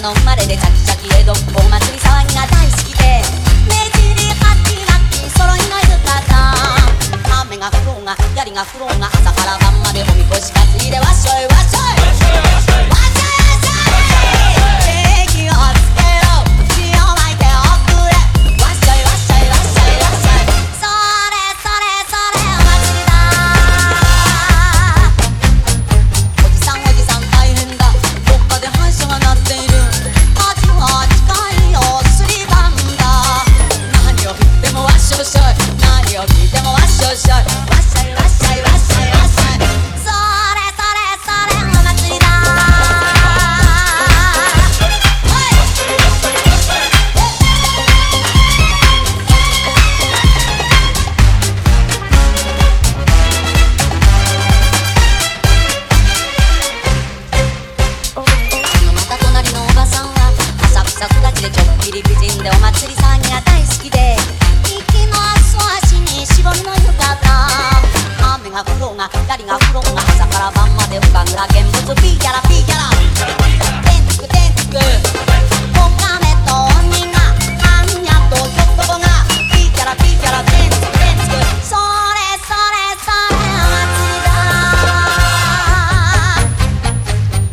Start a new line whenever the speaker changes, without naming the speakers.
田まれでチャキチャキ江戸お祭り騒ぎが大好きで。目尻ハッキラッキ揃いの浴衣。雨が降ろうが槍が降ろうが朝からはわっしょい。わっしょいわっしょいわっしょいわっしょいそれそれそれお祭りだまた隣のおばさんは浅草育ちでちょっぴり美人でお祭りさんが大好きで。una 誰が風呂の朝から晩までおかぐら見物ピーキャラ